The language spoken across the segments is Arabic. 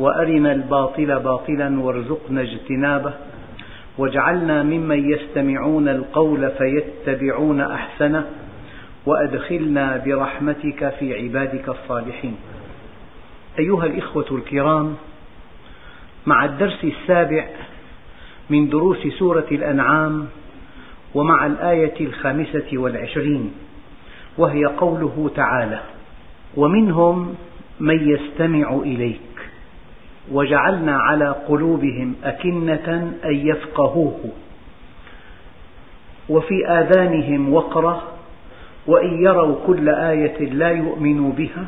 وأرنا الباطل باطلا وارزقنا اجتنابه واجعلنا ممن يستمعون القول فيتبعون أحسنه وأدخلنا برحمتك في عبادك الصالحين. أيها الإخوة الكرام مع الدرس السابع من دروس سورة الأنعام ومع الآية الخامسة والعشرين وهي قوله تعالى ومنهم من يستمع إليك. وجعلنا على قلوبهم أكنة أن يفقهوه. وفي آذانهم وقرا وإن يروا كل آية لا يؤمنوا بها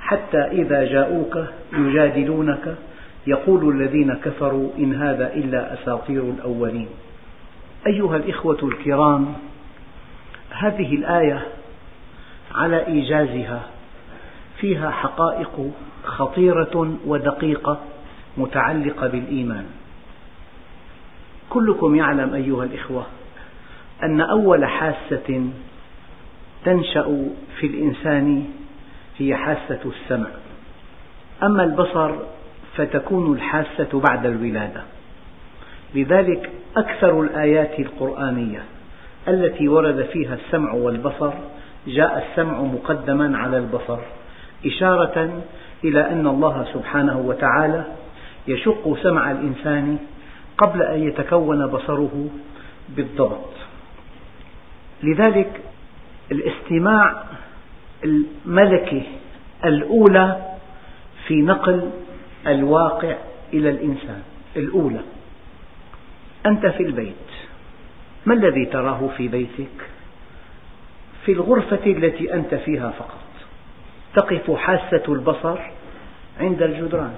حتى إذا جاءوك يجادلونك يقول الذين كفروا إن هذا إلا أساطير الأولين. أيها الإخوة الكرام هذه الآية على إيجازها فيها حقائق خطيرة ودقيقة متعلقة بالإيمان. كلكم يعلم أيها الإخوة أن أول حاسة تنشأ في الإنسان هي حاسة السمع. أما البصر فتكون الحاسة بعد الولادة. لذلك أكثر الآيات القرآنية التي ورد فيها السمع والبصر جاء السمع مقدما على البصر. إشارة إلى أن الله سبحانه وتعالى يشق سمع الإنسان قبل أن يتكون بصره بالضبط. لذلك الاستماع الملكة الأولى في نقل الواقع إلى الإنسان الأولى. أنت في البيت ما الذي تراه في بيتك؟ في الغرفة التي أنت فيها فقط. تقف حاسة البصر عند الجدران.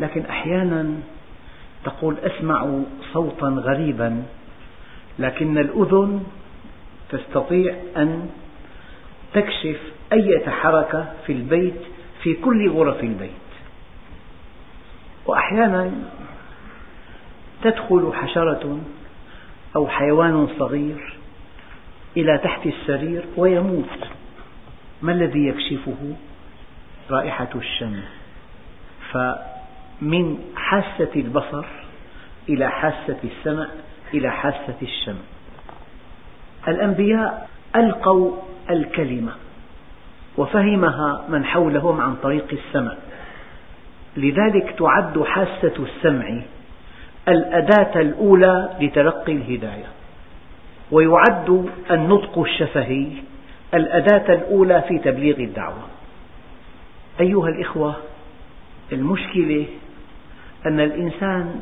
لكن أحيانا تقول أسمع صوتا غريبا لكن الأذن تستطيع أن تكشف أية حركة في البيت في كل غرف البيت. وأحيانا تدخل حشرة أو حيوان صغير إلى تحت السرير ويموت. ما الذي يكشفه؟ رائحة الشم فمن حاسة البصر إلى حاسة السمع إلى حاسة الشم الأنبياء ألقوا الكلمة وفهمها من حولهم عن طريق السمع لذلك تعد حاسة السمع الأداة الأولى لتلقي الهداية ويعد النطق الشفهي الأداة الأولى في تبليغ الدعوة. أيها الإخوة المشكلة أن الإنسان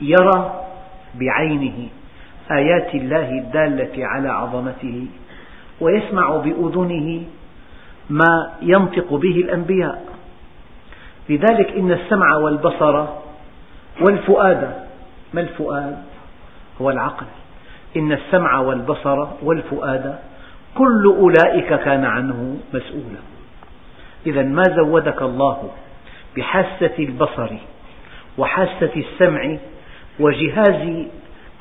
يرى بعينه آيات الله الدالة على عظمته ويسمع بأذنه ما ينطق به الأنبياء. لذلك إن السمع والبصر والفؤاد ما الفؤاد؟ هو العقل. إن السمع والبصر والفؤاد كل أولئك كان عنه مسؤولا. إذا ما زودك الله بحاسة البصر وحاسة السمع وجهاز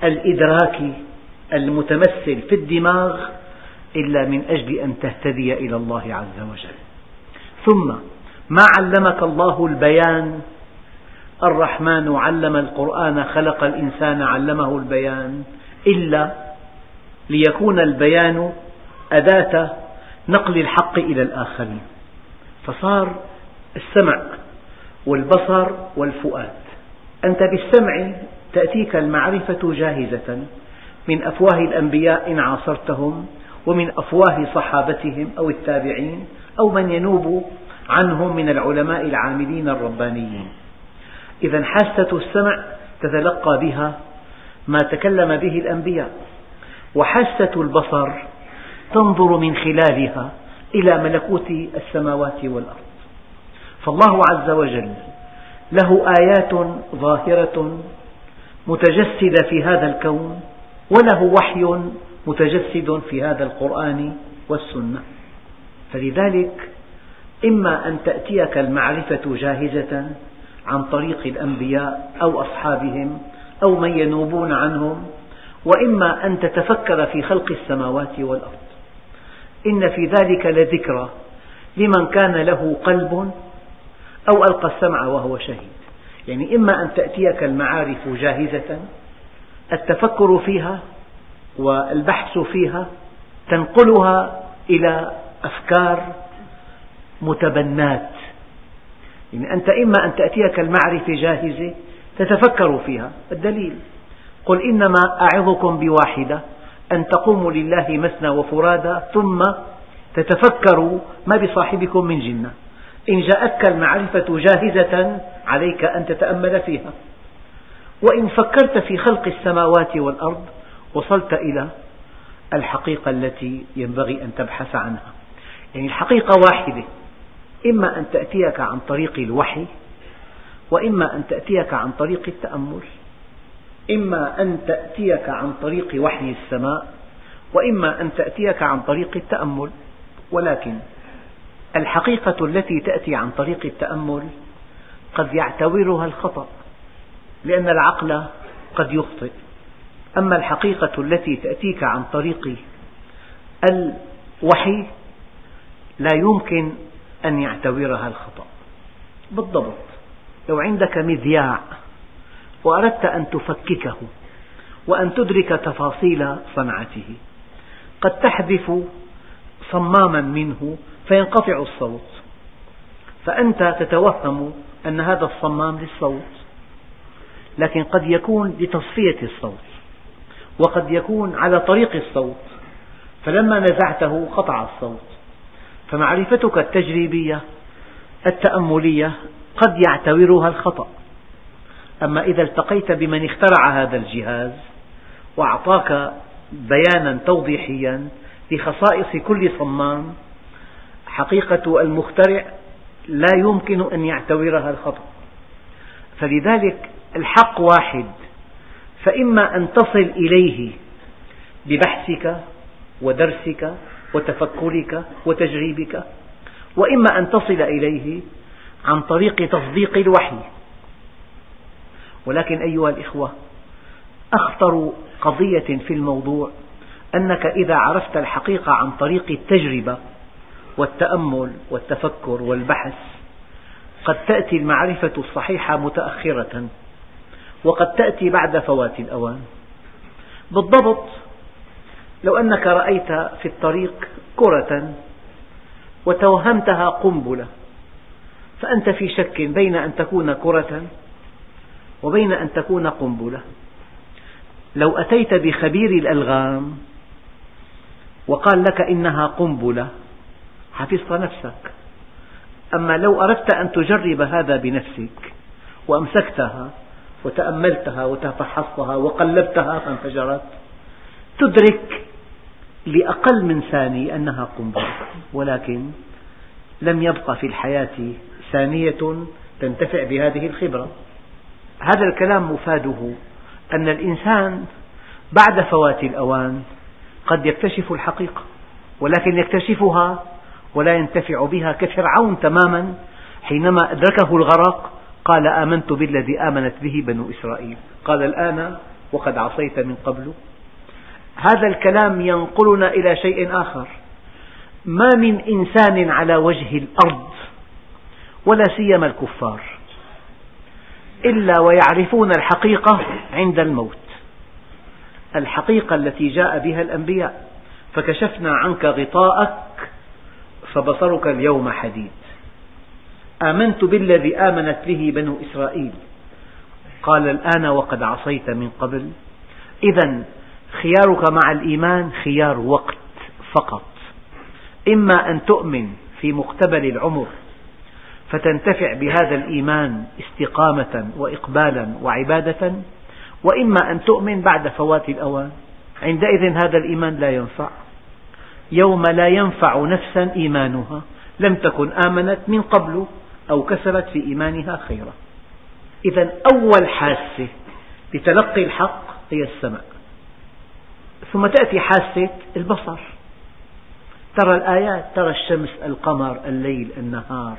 الإدراك المتمثل في الدماغ إلا من أجل أن تهتدي إلى الله عز وجل. ثم ما علمك الله البيان؟ الرحمن علم القرآن خلق الإنسان علمه البيان. إلا ليكون البيان أداة نقل الحق إلى الآخرين. فصار السمع والبصر والفؤاد. أنت بالسمع تأتيك المعرفة جاهزة. من أفواه الأنبياء إن عاصرتهم ومن أفواه صحابتهم أو التابعين أو من ينوب عنهم من العلماء العاملين الربانيين. إذا حاسة السمع تتلقى بها ما تكلم به الأنبياء وحاسة البصر تنظر من خلالها إلى ملكوت السماوات والأرض. فالله عز وجل له آيات ظاهرة متجسدة في هذا الكون وله وحي متجسد في هذا القرآن والسنة. فلذلك إما أن تأتيك المعرفة جاهزة عن طريق الأنبياء أو أصحابهم أو من ينوبون عنهم وإما أن تتفكر في خلق السماوات والأرض. إن في ذلك لذكرى لمن كان له قلب أو ألقى السمع وهو شهيد. يعني إما أن تأتيك المعارف جاهزة التفكر فيها والبحث فيها تنقلها إلى أفكار متبنات. يعني أنت إما أن تأتيك المعرفة جاهزة تتفكر فيها. الدليل قل إنما أعظكم بواحدة. أن تقوموا لله مثنى وفرادى ثم تتفكروا ما بصاحبكم من جنة. إن جاءتك المعرفة جاهزة عليك أن تتأمل فيها. وإن فكرت في خلق السماوات والأرض وصلت إلى الحقيقة التي ينبغي أن تبحث عنها. يعني الحقيقة واحدة. إما أن تأتيك عن طريق الوحي وإما أن تأتيك عن طريق التأمل. إما أن تأتيك عن طريق وحي السماء وإما أن تأتيك عن طريق التأمل. ولكن الحقيقة التي تأتي عن طريق التأمل قد يعتبرها الخطأ لأن العقل قد يخطئ. أما الحقيقة التي تأتيك عن طريق الوحي لا يمكن أن يعتبرها الخطأ. بالضبط. لو عندك مذياع وأردت أن تفككه وأن تدرك تفاصيل صنعته. قد تحذف صماما منه فينقطع الصوت. فأنت تتوهم أن هذا الصمام للصوت لكن قد يكون لتصفية الصوت وقد يكون على طريق الصوت. فلما نزعته قطع الصوت. فمعرفتك التجريبية التأملية قد يعتبرها الخطأ. أما إذا التقيت بمن اخترع هذا الجهاز وأعطاك بيانا توضيحيا لخصائص كل صمام حقيقة المخترع لا يمكن أن يعتبرها الخطأ. فلذلك الحق واحد فإما أن تصل إليه ببحثك ودرسك وتفكرك وتجريبك وإما أن تصل إليه عن طريق تصديق الوحي. ولكن أيها الإخوة أخطر قضية في الموضوع أنك إذا عرفت الحقيقة عن طريق التجربة والتأمل والتفكر والبحث قد تأتي المعرفة الصحيحة متأخرة وقد تأتي بعد فوات الأوان. بالضبط لو أنك رأيت في الطريق كرة وتوهمتها قنبلة فأنت في شك بين أن تكون كرة وبين أن تكون قنبلة. لو أتيت بخبير الألغام وقال لك إنها قنبلة حفظت نفسك. أما لو أردت أن تجرب هذا بنفسك وأمسكتها وتأملتها وتفحصتها وقلبتها فانفجرت تدرك لأقل من ثانية أنها قنبلة. ولكن لم يبقى في الحياة ثانية تنتفع بهذه الخبرة. هذا الكلام مفاده أن الإنسان بعد فوات الأوان قد يكتشف الحقيقة ولكن يكتشفها ولا ينتفع بها كفرعون تماما. حينما أدركه الغرق قال آمنت بالذي آمنت به بنو إسرائيل. قال الآن وقد عصيت من قبل. هذا الكلام ينقلنا إلى شيء آخر. ما من إنسان على وجه الأرض ولا سيما الكفار. إلا ويعرفون الحقيقة عند الموت. الحقيقة التي جاء بها الأنبياء. فكشفنا عنك غطاءك فبصرك اليوم حديد. آمنت بالذي آمنت به بنو إسرائيل. قال الآن وقد عصيت من قبل. إذا خيارك مع الإيمان خيار وقت فقط. إما أن تؤمن في مقتبل العمر فتنتفع بهذا الإيمان استقامة وإقبالا وعبادة وإما أن تؤمن بعد فوات الأوان. عندئذ هذا الإيمان لا ينفع. يوم لا ينفع نفسا إيمانها لم تكن آمنت من قبل أو كسبت في إيمانها خيرا. إذا أول حاسة لتلقي الحق هي السمع ثم تأتي حاسة البصر. ترى الآيات ترى الشمس القمر الليل النهار.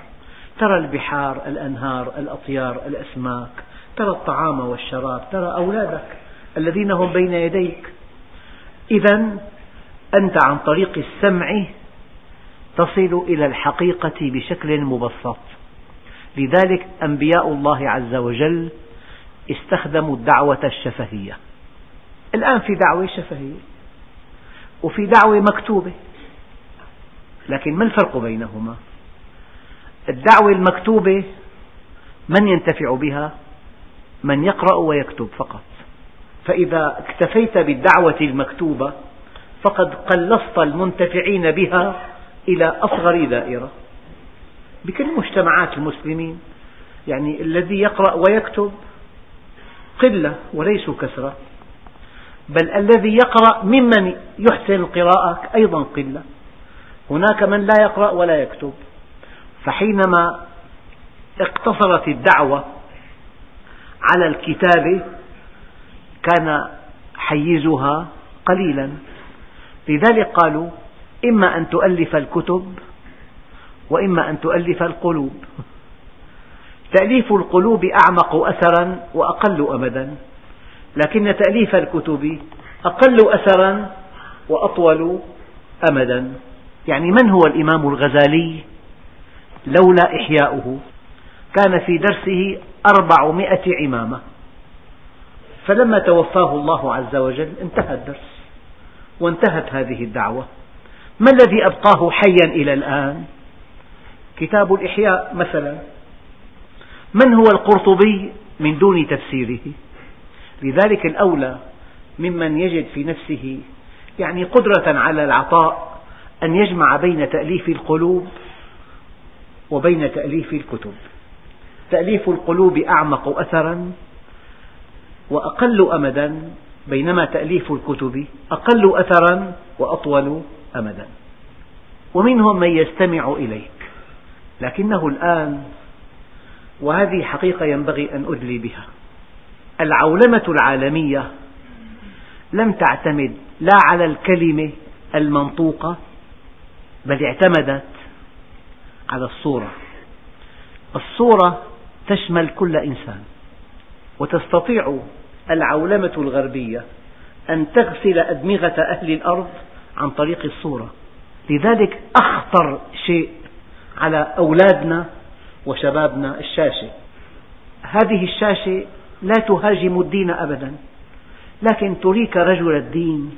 ترى البحار الأنهار الأطيار الأسماك ترى الطعام والشراب ترى أولادك الذين هم بين يديك. إذا أنت عن طريق السمع تصل إلى الحقيقة بشكل مبسط. لذلك أنبياء الله عز وجل استخدموا الدعوة الشفهية. الآن في دعوة شفهية وفي دعوة مكتوبة. لكن ما الفرق بينهما؟ الدعوة المكتوبة من ينتفع بها؟ من يقرأ ويكتب فقط. فإذا اكتفيت بالدعوة المكتوبة فقد قلصت المنتفعين بها إلى أصغر دائرة. بكل مجتمعات المسلمين يعني الذي يقرأ ويكتب قلة وليسوا كثرة بل الذي يقرأ ممن يحسن القراءة أيضا قلة. هناك من لا يقرأ ولا يكتب. فحينما اقتصرت الدعوة على الكتابة كان حيزها قليلا. لذلك قالوا إما أن تؤلف الكتب وإما أن تؤلف القلوب. تأليف القلوب أعمق أثرا وأقل أمدا لكن تأليف الكتب أقل أثرا وأطول أمدا يعني من هو الإمام الغزالي؟ لولا إحياؤه. كان في درسه أربعمائة عمامة. فلما توفاه الله عز وجل انتهى الدرس وانتهت هذه الدعوة. ما الذي أبقاه حيا إلى الآن؟ كتاب الإحياء مثلا. من هو القرطبي من دون تفسيره؟ لذلك الأولى ممن يجد في نفسه يعني قدرة على العطاء أن يجمع بين تأليف القلوب وبين تأليف الكتب. تأليف القلوب أعمق أثرا وأقل أمدا بينما تأليف الكتب أقل أثرا وأطول أمدا. ومنهم من يستمع إليك لكنه الآن وهذه حقيقة ينبغي أن أدلي بها. العولمة العالمية لم تعتمد لا على الكلمة المنطوقة بل اعتمدت على الصورة. الصورة تشمل كل إنسان وتستطيع العولمة الغربية أن تغسل أدمغة أهل الأرض عن طريق الصورة. لذلك أخطر شيء على أولادنا وشبابنا الشاشة. هذه الشاشة لا تهاجم الدين أبدا لكن تريك رجل الدين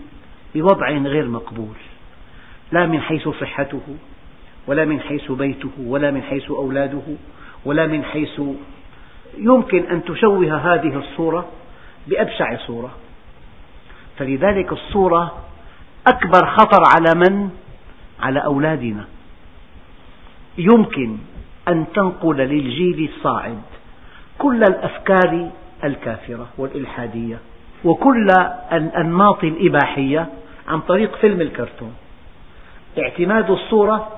بوضع غير مقبول لا من حيث صحته ولا من حيث بيته ولا من حيث أولاده ولا من حيث يمكن أن تشوه هذه الصورة بأبشع صورة. فلذلك الصورة أكبر خطر على من؟ على أولادنا. يمكن أن تنقل للجيل الصاعد كل الأفكار الكافرة والإلحادية وكل الأنماط الإباحية عن طريق فيلم الكرتون. اعتماد الصورة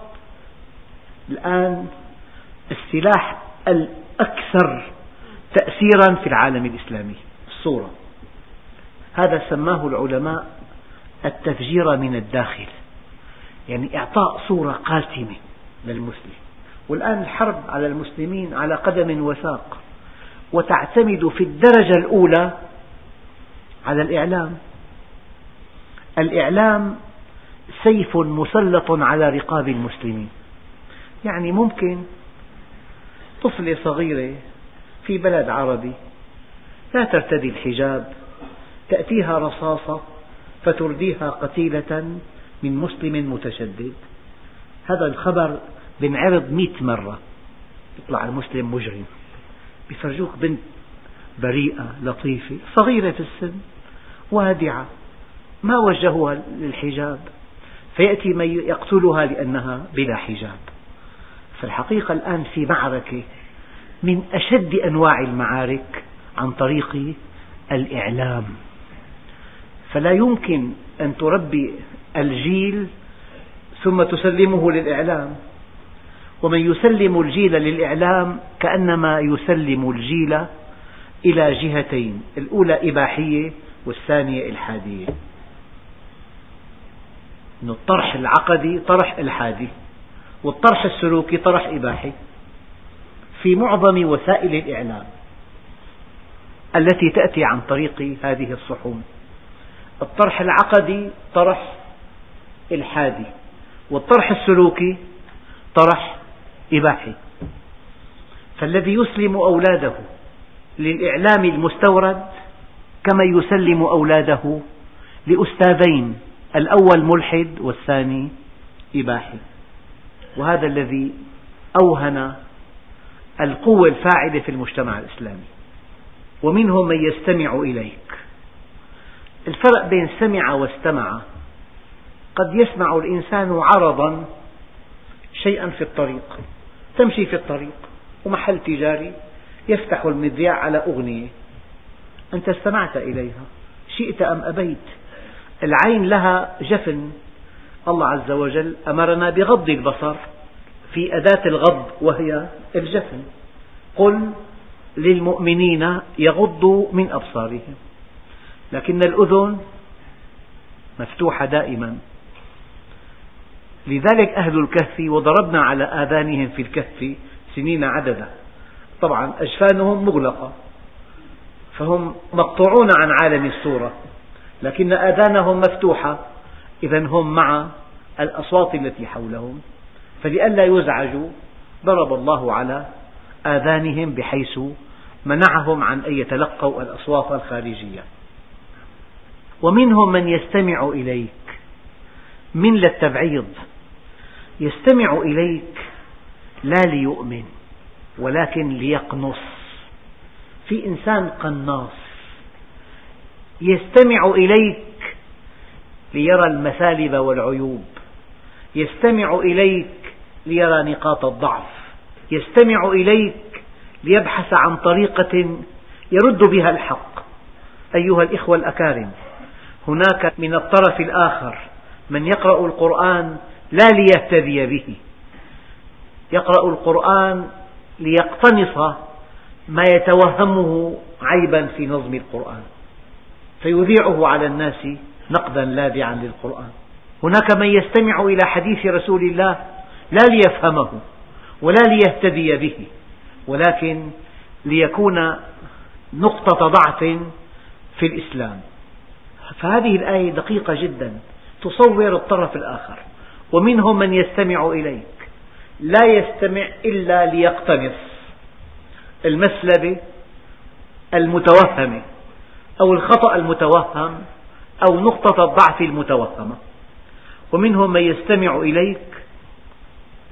الآن السلاح الأكثر تأثيرا في العالم الإسلامي الصورة. هذا سماه العلماء التفجير من الداخل يعني إعطاء صورة قاتمة للمسلم. والآن الحرب على المسلمين على قدم وساق وتعتمد في الدرجة الأولى على الإعلام. الإعلام سيف مسلط على رقاب المسلمين. يعني ممكن. طفلة صغيرة في بلد عربي لا ترتدي الحجاب تأتيها رصاصة فترديها قتيلة من مسلم متشدد. هذا الخبر بنعرض مئة مرة. يطلع المسلم مجرم. بيفرجوك بنت بريئة لطيفة صغيرة في السن وادعة. ما وجهوها للحجاب؟ فيأتي من يقتلها لأنها بلا حجاب. فالحقيقة الآن في معركة من أشد أنواع المعارك عن طريق الإعلام. فلا يمكن أن تربي الجيل ثم تسلمه للإعلام ومن يسلم الجيل للإعلام كأنما يسلم الجيل إلى جهتين الأولى إباحية والثانية إلحادية. الطرح العقدي طرح إلحادي. والطرح السلوكي طرح إباحي في معظم وسائل الإعلام التي تأتي عن طريق هذه الصحون. الطرح العقدي طرح إلحادي والطرح السلوكي طرح إباحي. فالذي يسلم أولاده للإعلام المستورد كما يسلم أولاده لأستاذين الأول ملحد والثاني إباحي. وهذا الذي أوهن القوة الفاعلة في المجتمع الإسلامي. ومنهم من يستمع إليك. الفرق بين سمع واستمع. قد يسمع الإنسان عرضا شيئا في الطريق. تمشي في الطريق. ومحل تجاري. يفتح المذياع على أغنية. أنت استمعت إليها. شئت أم أبيت. العين لها جفن. الله عز وجل أمرنا بغض البصر في أداة الغض وهي الجفن قل للمؤمنين يغضوا من أبصارهم لكن الأذن مفتوحة دائما. لذلك أهل الكهف وضربنا على آذانهم في الكهف سنين عددا. طبعا أجفانهم مغلقة فهم مقطوعون عن عالم الصورة لكن آذانهم مفتوحة. إذا هم مع الأصوات التي حولهم فلئلا يزعجوا ضرب الله على آذانهم بحيث منعهم عن أن يتلقوا الأصوات الخارجية. ومنهم من يستمع إليك من للتبعيض يستمع إليك لا ليؤمن ولكن ليقنص. في إنسان قناص يستمع إليك ليرى المثالب والعيوب. يستمع إليك ليرى نقاط الضعف. يستمع إليك ليبحث عن طريقة يرد بها الحق. أيها الإخوة الأكارم هناك من الطرف الآخر من يقرأ القرآن لا ليهتدي به. يقرأ القرآن ليقتنص ما يتوهمه عيبا في نظم القرآن. فيذيعه على الناس نقدا لاذعا للقرآن. هناك من يستمع إلى حديث رسول الله لا ليفهمه ولا ليهتدي به ولكن ليكون نقطة ضعف في الإسلام. فهذه الآية دقيقة جدا تصور الطرف الآخر. ومنهم من يستمع إليك. لا يستمع إلا ليقتنص المسلبة المتوهمة أو الخطأ المتوهم أو نقطة الضعف المتوهمة ومنهم من يستمع إليك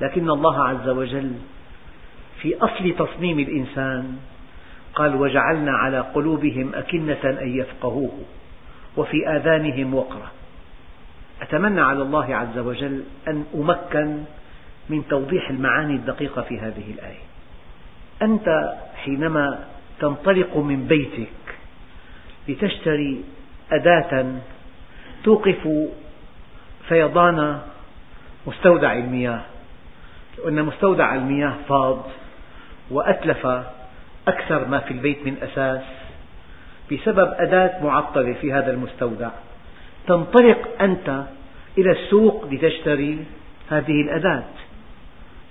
لكن الله عز وجل في أصل تصميم الإنسان قال وجعلنا على قلوبهم أكنة أن يفقهوه وفي آذانهم وقرا أتمنى على الله عز وجل أن أمكن من توضيح المعاني الدقيقة في هذه الآية. أنت حينما تنطلق من بيتك لتشتري أداة توقف فيضان مستودع المياه وأن مستودع المياه فاض وأتلف أكثر ما في البيت من أساس بسبب أداة معطلة في هذا المستودع. تنطلق أنت إلى السوق لتشتري هذه الأداة.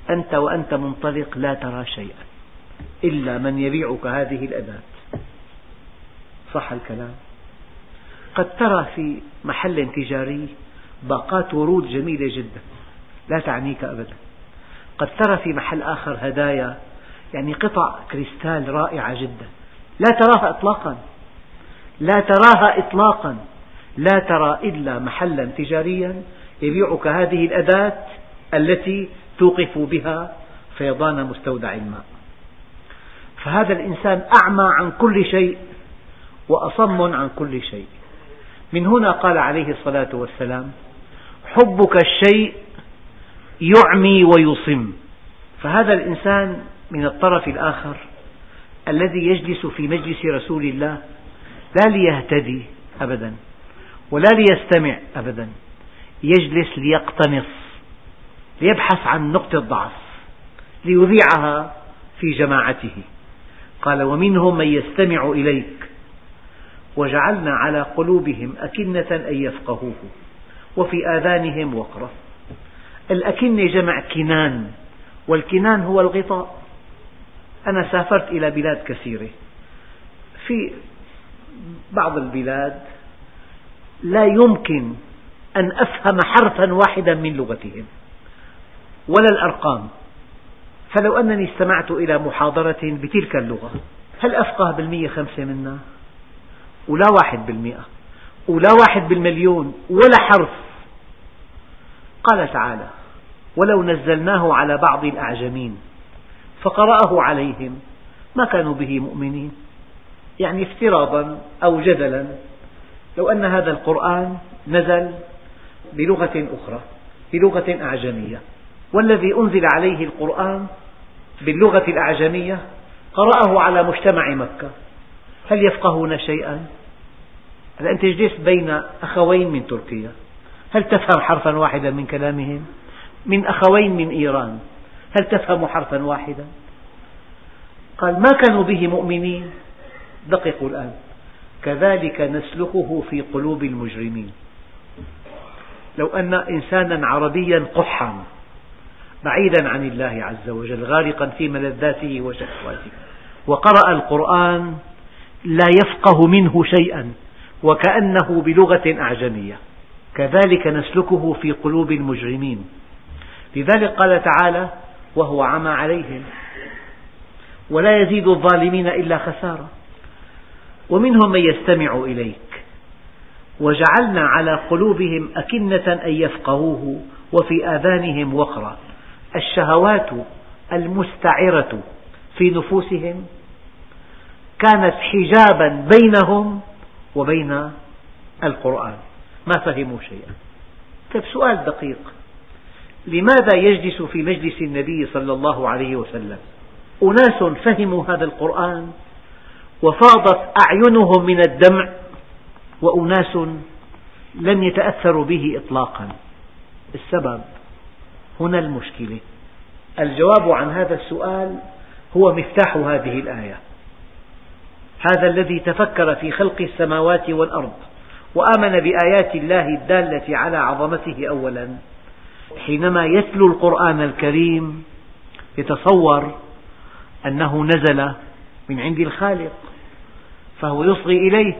أنت وأنت منطلق لا ترى شيئا إلا من يبيعك هذه الأداة. صح الكلام؟ قد ترى في محل تجاري باقات ورود جميلة جدا. لا تعنيك أبدا. قد ترى في محل آخر هدايا يعني قطع كريستال رائعة جدا. لا تراها إطلاقا. لا تراها إطلاقا. لا ترى إلا محلا تجاريا يبيعك هذه الأداة التي توقف بها فيضان مستودع الماء فهذا الإنسان أعمى عن كل شيء وأصم عن كل شيء. من هنا قال عليه الصلاة والسلام حبك الشيء يعمي ويصم. فهذا الإنسان من الطرف الآخر الذي يجلس في مجلس رسول الله لا ليهتدي أبدا ولا ليستمع أبدا يجلس ليقتنص ليبحث عن نقطة ضعف ليذيعها في جماعته. قال ومنهم من يستمع إليك وجعلنا على قلوبهم أكنة أن يفقهوه وفي آذانهم وقرا الأكنة جمع كنان والكنان هو الغطاء. أنا سافرت إلى بلاد كثيرة. في بعض البلاد لا يمكن أن أفهم حرفا واحدا من لغتهم ولا الأرقام. فلو أنني استمعت إلى محاضرة بتلك اللغة هل أفقه بالمية خمسة منا؟ ولا واحد بالمئة ولا واحد بالمليون ولا حرف. قال تعالى ولو نزلناه على بعض الأعجمين فقرأه عليهم ما كانوا به مؤمنين. يعني افتراضا أو جدلا. لو أن هذا القرآن نزل بلغة أخرى بلغة أعجمية والذي أنزل عليه القرآن باللغة الأعجمية قرأه على مجتمع مكة. هل يفقهون شيئا؟ هل أنت جلست بين أخوين من تركيا هل تفهم حرفا واحدا من كلامهم؟ من أخوين من إيران هل تفهم حرفا واحدا؟ قال ما كانوا به مؤمنين دققوا الآن كذلك نسلكه في قلوب المجرمين لو أن إنسانا عربيا قحا بعيدا عن الله عز وجل غارقا في ملذاته وشهواته وقرأ القرآن لا يفقه منه شيئا وكأنه بلغة أعجمية. كذلك نسلكه في قلوب المجرمين. لذلك قال تعالى وهو عمى عليهم. ولا يزيد الظالمين إلا خسارة. ومنهم من يستمع إليك. وجعلنا على قلوبهم أكنة أن يفقهوه وفي آذانهم وقرا. الشهوات المستعرة في نفوسهم كانت حجابا بينهم وبين القرآن. ما فهموا شيئا. طيب سؤال دقيق. لماذا يجلس في مجلس النبي صلى الله عليه وسلم؟ أناس فهموا هذا القرآن وفاضت أعينهم من الدمع وأناس لم يتأثروا به إطلاقا. السبب هنا المشكلة. الجواب عن هذا السؤال هو مفتاح هذه الآية. هذا الذي تفكر في خلق السماوات والأرض وآمن بآيات الله الدالة على عظمته أولا. حينما يتلو القرآن الكريم يتصور أنه نزل من عند الخالق فهو يصغي إليه.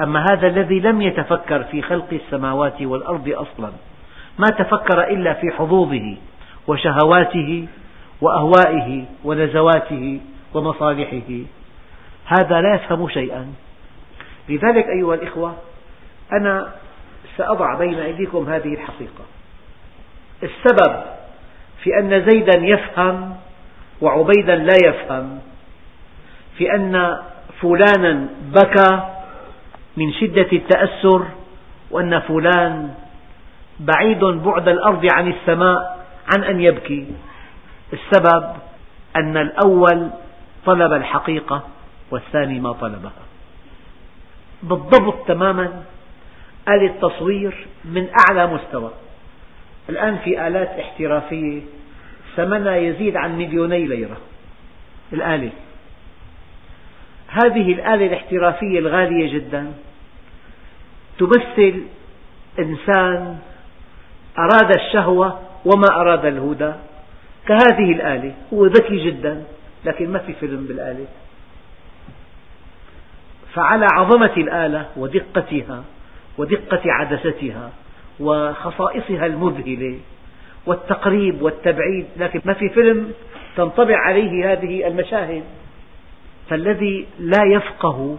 أما هذا الذي لم يتفكر في خلق السماوات والأرض أصلا ما تفكر إلا في حظوظه وشهواته وأهوائه ونزواته ومصالحه. هذا لا يفهم شيئا. لذلك أيها الإخوة أنا سأضع بين أيديكم هذه الحقيقة. السبب في أن زيدا يفهم وعبيدا لا يفهم في أن فلانا بكى من شدة التأثر وأن فلان بعيد بعد الأرض عن السماء عن أن يبكي. السبب أن الأول طلب الحقيقة. والثاني ما طلبها بالضبط تماما. آلة تصوير من أعلى مستوى. الآن في آلات احترافية ثمنها يزيد عن مليوني ليرة. الآلة. هذه الآلة الاحترافية الغالية جدا تمثل إنسان أراد الشهوة وما أراد الهدى. كهذه الآلة هو ذكي جدا لكن ما في فيلم بالآلة. فعلى عظمة الآلة ودقتها ودقة عدستها وخصائصها المذهلة والتقريب والتبعيد لكن ما في فيلم تنطبع عليه هذه المشاهد. فالذي لا يفقه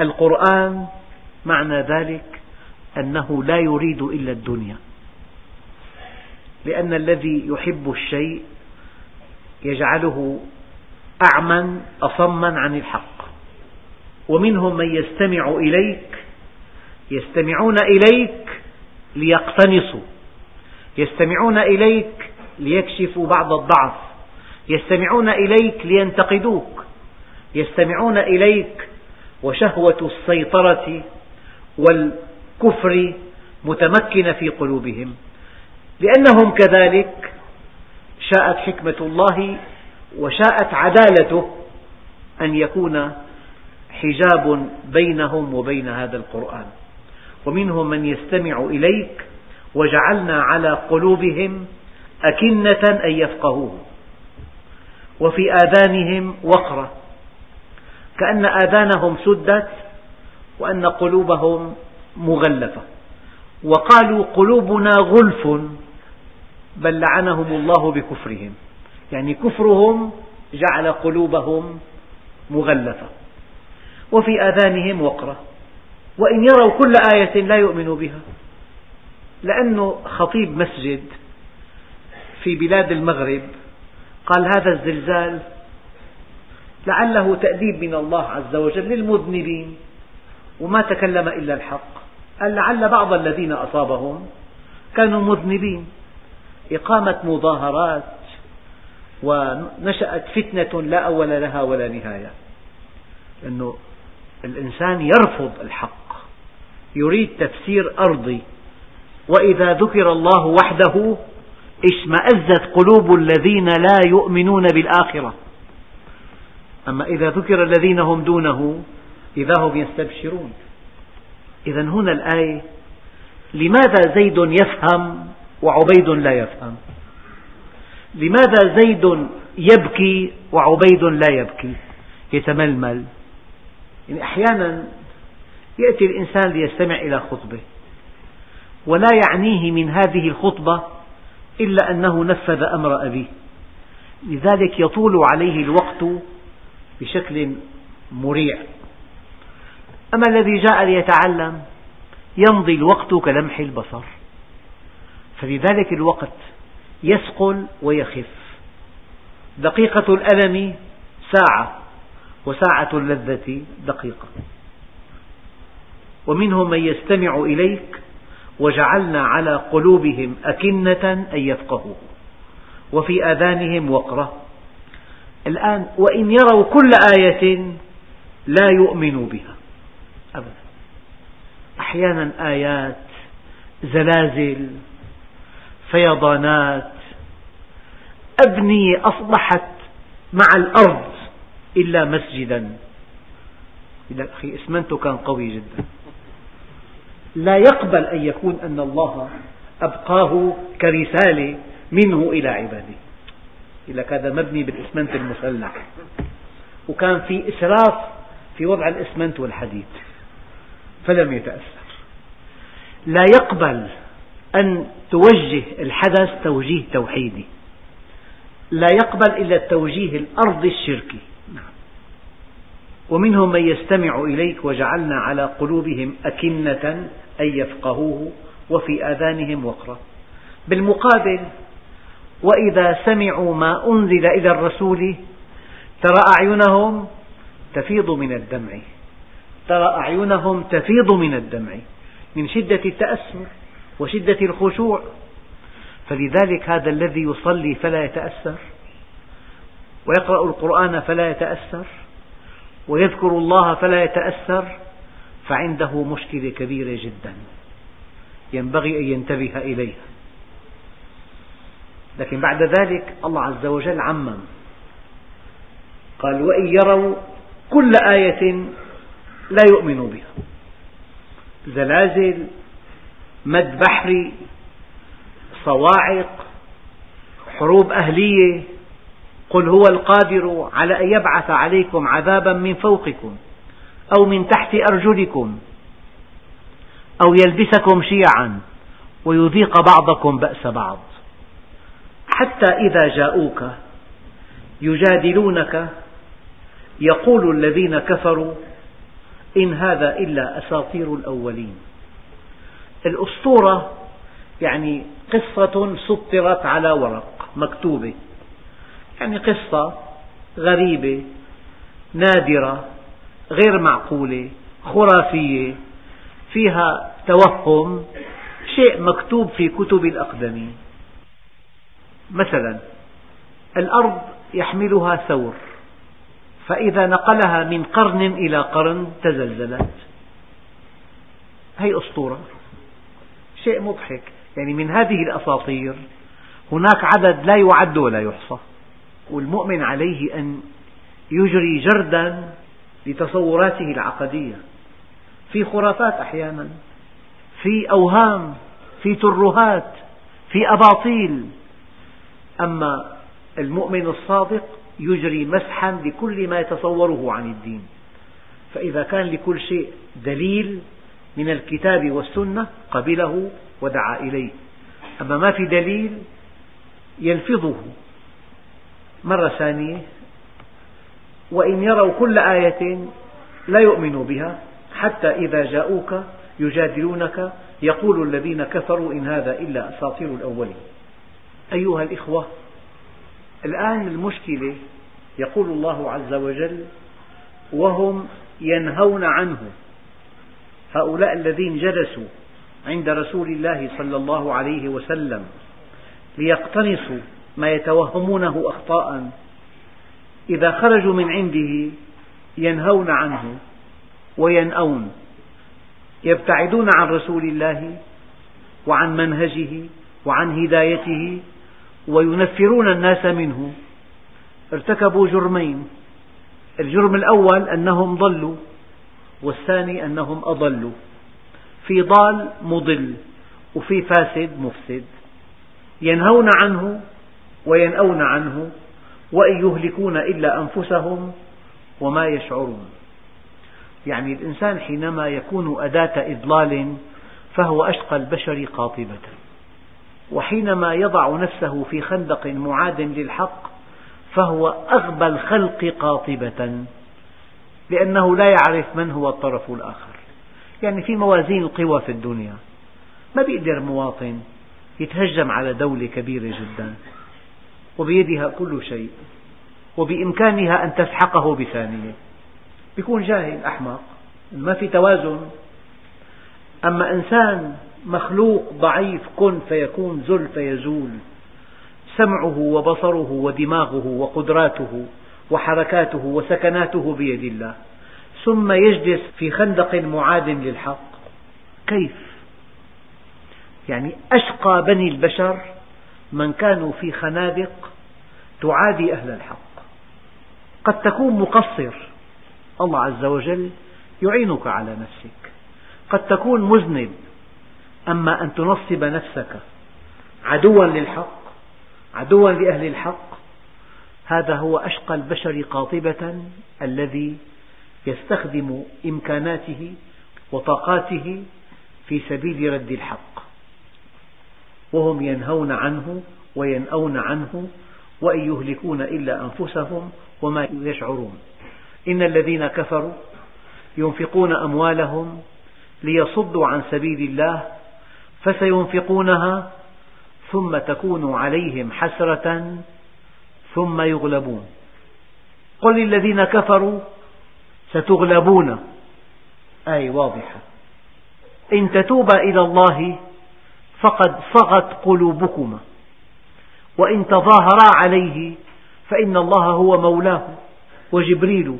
القرآن معنى ذلك أنه لا يريد إلا الدنيا. لأن الذي يحب الشيء يجعله أعمى أصما عن الحق. ومنهم من يستمع إليك يستمعون إليك ليقتنصوا يستمعون إليك ليكشفوا بعض الضعف يستمعون إليك لينتقدوك يستمعون إليك وشهوة السيطرة والكفر متمكنة في قلوبهم. لأنهم كذلك شاءت حكمة الله وشاءت عدالته أن يكون حجاب بينهم وبين هذا القرآن. ومنهم من يستمع إليك وجعلنا على قلوبهم أكنة أن يفقهوه. وفي آذانهم وقرة. كأن آذانهم سدت وأن قلوبهم مغلفة. وقالوا قلوبنا غلف بل لعنهم الله بكفرهم. يعني كفرهم جعل قلوبهم مغلفة. وفي آذانهم وقرة. وإن يروا كل آية لا يؤمنوا بها. لأنه خطيب مسجد في بلاد المغرب. قال هذا الزلزال لعله تأديب من الله عز وجل للمذنبين. وما تكلم إلا الحق. قال لعل بعض الذين أصابهم كانوا مذنبين. إقامة مظاهرات ونشأت فتنة لا أول لها ولا نهاية. لأنه الإنسان يرفض الحق يريد تفسير أرضي. وإذا ذكر الله وحده اشمأزت قلوب الذين لا يؤمنون بالآخرة. أما إذا ذكر الذين هم دونه إذا هم يستبشرون. إذا هنا الآية لماذا زيد يفهم وعبيد لا يفهم؟ لماذا زيد يبكي وعبيد لا يبكي؟ يتململ. يعني أحيانا يأتي الإنسان ليستمع إلى خطبة ولا يعنيه من هذه الخطبة إلا أنه نفذ أمر أبيه. لذلك يطول عليه الوقت بشكل مريع. أما الذي جاء ليتعلم يمضي الوقت كلمح البصر. فلذلك الوقت يثقل ويخف. دقيقة الألم ساعة. وساعة اللذة دقيقة. ومنهم من يستمع إليك وجعلنا على قلوبهم أكنة أن يفقهوا وفي آذانهم وقرة. الآن وإن يروا كل آية لا يؤمنوا بها. أبدا. أحيانا آيات زلازل فيضانات أبنية أصبحت مع الأرض إلا مسجدا. أخي إسمنته كان قوي جدا. لا يقبل أن يكون أن الله أبقاه كرسالة منه إلى عباده. لك هذا مبني بالإسمنت المسلح وكان في إسراف في وضع الإسمنت والحديد فلم يتأثر. لا يقبل أن توجه الحدث توجيه توحيدي. لا يقبل إلا التوجيه الأرضي الشركي. ومنهم من يستمع إليك وجعلنا على قلوبهم أكنة أن يفقهوه وفي آذانهم وقرا بالمقابل وإذا سمعوا ما أنزل إلى الرسول ترى أعينهم تفيض من الدمع. ترى أعينهم تفيض من الدمع من شدة التأثر وشدة الخشوع. فلذلك هذا الذي يصلي فلا يتأثر ويقرأ القرآن فلا يتأثر ويذكر الله فلا يتأثر فعنده مشكلة كبيرة جدا. ينبغي أن ينتبه إليها. لكن بعد ذلك الله عز وجل عمم. قال وإن يروا كل آية لا يؤمنوا بها. زلازل مد بحري صواعق حروب أهلية قل هو القادر على أن يبعث عليكم عذابا من فوقكم أو من تحت أرجلكم أو يلبسكم شيعا ويذيق بعضكم بأس بعض. حتى إذا جاءوك يجادلونك يقول الذين كفروا إن هذا إلا أساطير الأولين. الأسطورة يعني قصة سطرت على ورق مكتوبة. يعني قصة غريبة نادرة غير معقولة خرافية فيها توهم شيء مكتوب في كتب الأقدمين. مثلا الأرض يحملها ثور فإذا نقلها من قرن إلى قرن تزلزلت. هي أسطورة. شيء مضحك. يعني من هذه الأساطير هناك عدد لا يعد ولا يحصى. والمؤمن عليه أن يجري جردا لتصوراته العقدية. في خرافات أحيانا في أوهام في ترهات في أباطيل. أما المؤمن الصادق يجري مسحا لكل ما يتصوره عن الدين. فإذا كان لكل شيء دليل من الكتاب والسنة قبله ودعا إليه. أما ما في دليل يلفظه. مرة ثانية وإن يروا كل آية لا يؤمنوا بها حتى إذا جاءوك يجادلونك يقول الذين كفروا إن هذا إلا أساطير الأولين. أيها الإخوة الآن المشكلة يقول الله عز وجل وهم ينهون عنه. هؤلاء الذين جلسوا عند رسول الله صلى الله عليه وسلم ليقتنصوا ما يتوهمونه أخطاء. إذا خرجوا من عنده ينهون عنه وينأون يبتعدون عن رسول الله وعن منهجه وعن هدايته وينفرون الناس منه. ارتكبوا جرمين الجرم الأول أنهم ضلوا والثاني أنهم أضلوا في ضال مضل وفي فاسد مفسد ينهون عنه وينأون عنه وإن يهلكون إلا أنفسهم وما يشعرون. يعني الإنسان حينما يكون أداة إضلال فهو أشقى البشر قاطبة. وحينما يضع نفسه في خندق معاد للحق فهو أغبى الخلق قاطبة لأنه لا يعرف من هو الطرف الآخر. يعني في موازين القوى في الدنيا. ما بيقدر مواطن يتهجم على دولة كبيرة جدا. وبيدها كل شيء وبإمكانها أن تسحقه بثانية. يكون جاهل أحمق ما في توازن. أما إنسان مخلوق ضعيف كن فيكون زل فيزول. سمعه وبصره ودماغه وقدراته وحركاته وسكناته بيد الله. ثم يجلس في خندق معاد للحق. كيف؟ يعني أشقى بني البشر من كانوا في خنادق تعادي أهل الحق. قد تكون مقصر الله عز وجل يعينك على نفسك. قد تكون مذنب أما أن تنصب نفسك عدوا للحق عدوا لأهل الحق هذا هو أشقى البشر قاطبة الذي يستخدم إمكاناته وطاقاته في سبيل رد الحق. وهم ينهون عنه وينأون عنه وإن يهلكون إلا أنفسهم وما يشعرون. إن الذين كفروا ينفقون أموالهم ليصدوا عن سبيل الله فسينفقونها ثم تكون عليهم حسرة ثم يغلبون. قل للذين كفروا ستغلبون. آية واضحة. إن تتوبا إلى الله فقد صغت قلوبكما. وإن تظاهرا عليه فإن الله هو مولاه وجبريل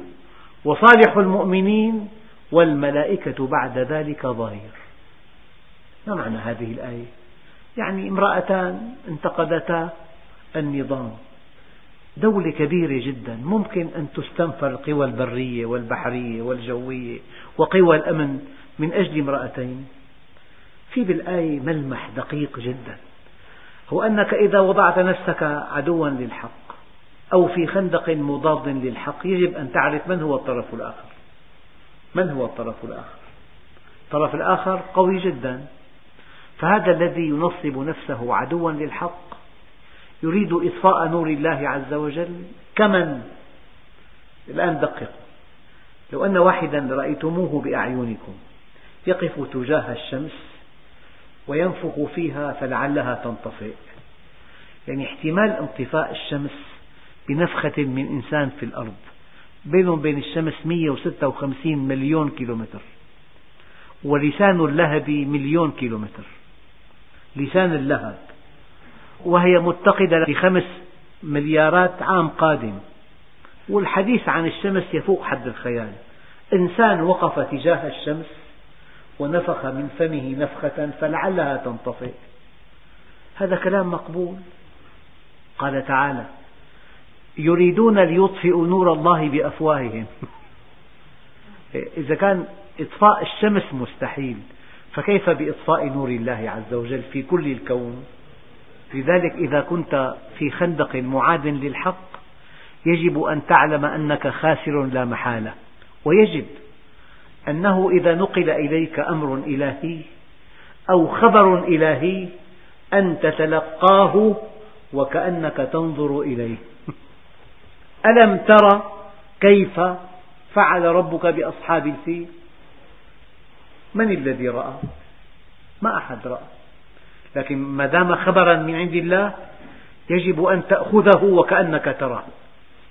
وصالح المؤمنين والملائكة بعد ذلك ظهير. ما معنى هذه الآية؟ يعني امرأتان انتقدتا النظام. دولة كبيرة جدا. ممكن أن تستنفر القوى البرية والبحرية والجوية وقوى الأمن من أجل امرأتين. في بالآية ملمح دقيق جدا. هو أنك إذا وضعت نفسك عدوا للحق أو في خندق مضاد للحق يجب أن تعرف من هو الطرف الآخر. من هو الطرف الآخر؟ الطرف الآخر قوي جدا. فهذا الذي ينصب نفسه عدوا للحق يريد إطفاء نور الله عز وجل. كمن؟ الآن دققوا. لو أن واحدا رأيتموه بأعينكم يقف تجاه الشمس وينفخ فيها فلعلها تنطفئ. يعني احتمال انطفاء الشمس بنفخة من إنسان في الأرض بينهم بين الشمس 156 مليون كيلومتر. ولسان اللهب مليون كيلومتر. لسان اللهب. وهي متقدة بخمس مليارات عام قادم. والحديث عن الشمس يفوق حد الخيال. إنسان وقف تجاه الشمس ونفخ من فمه نفخة فلعلها تنطفئ. هذا كلام مقبول. قال تعالى يريدون ليطفئوا نور الله بأفواههم. إذا كان إطفاء الشمس مستحيل فكيف بإطفاء نور الله عز وجل في كل الكون؟ لذلك إذا كنت في خندق معاد للحق يجب أن تعلم أنك خاسر لا محالة ويجب أنه إذا نقل إليك أمر إلهي أو خبر إلهي أن تتلقاه وكأنك تنظر إليه. ألم تر كيف فعل ربك بأصحاب الفيل؟ من الذي رأى؟ ما أحد رأى. لكن ما دام خبرا من عند الله يجب أن تأخذه وكأنك تراه.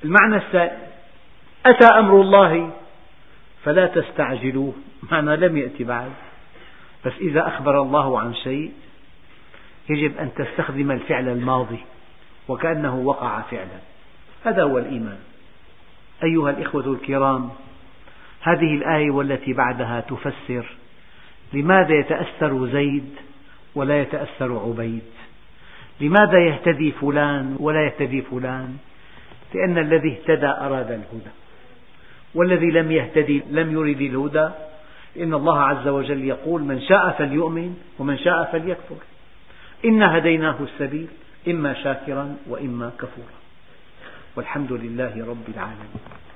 المعنى الثاني أتى أمر الله فلا تستعجلوه معنى لم يأتي بعد. بس إذا أخبر الله عن شيء يجب أن تستخدم الفعل الماضي وكأنه وقع فعلا. هذا هو الإيمان. أيها الإخوة الكرام هذه الآية والتي بعدها تفسر لماذا يتأثر زيد ولا يتأثر عبيد؟ لماذا يهتدي فلان ولا يهتدي فلان؟ لأن الذي اهتدى أراد الهدى. والذي لم يهتدي لم يرد الهدى. إن الله عز وجل يقول من شاء فليؤمن ومن شاء فليكفر. إنا هديناه السبيل إما شاكرا وإما كفورا. والحمد لله رب العالمين.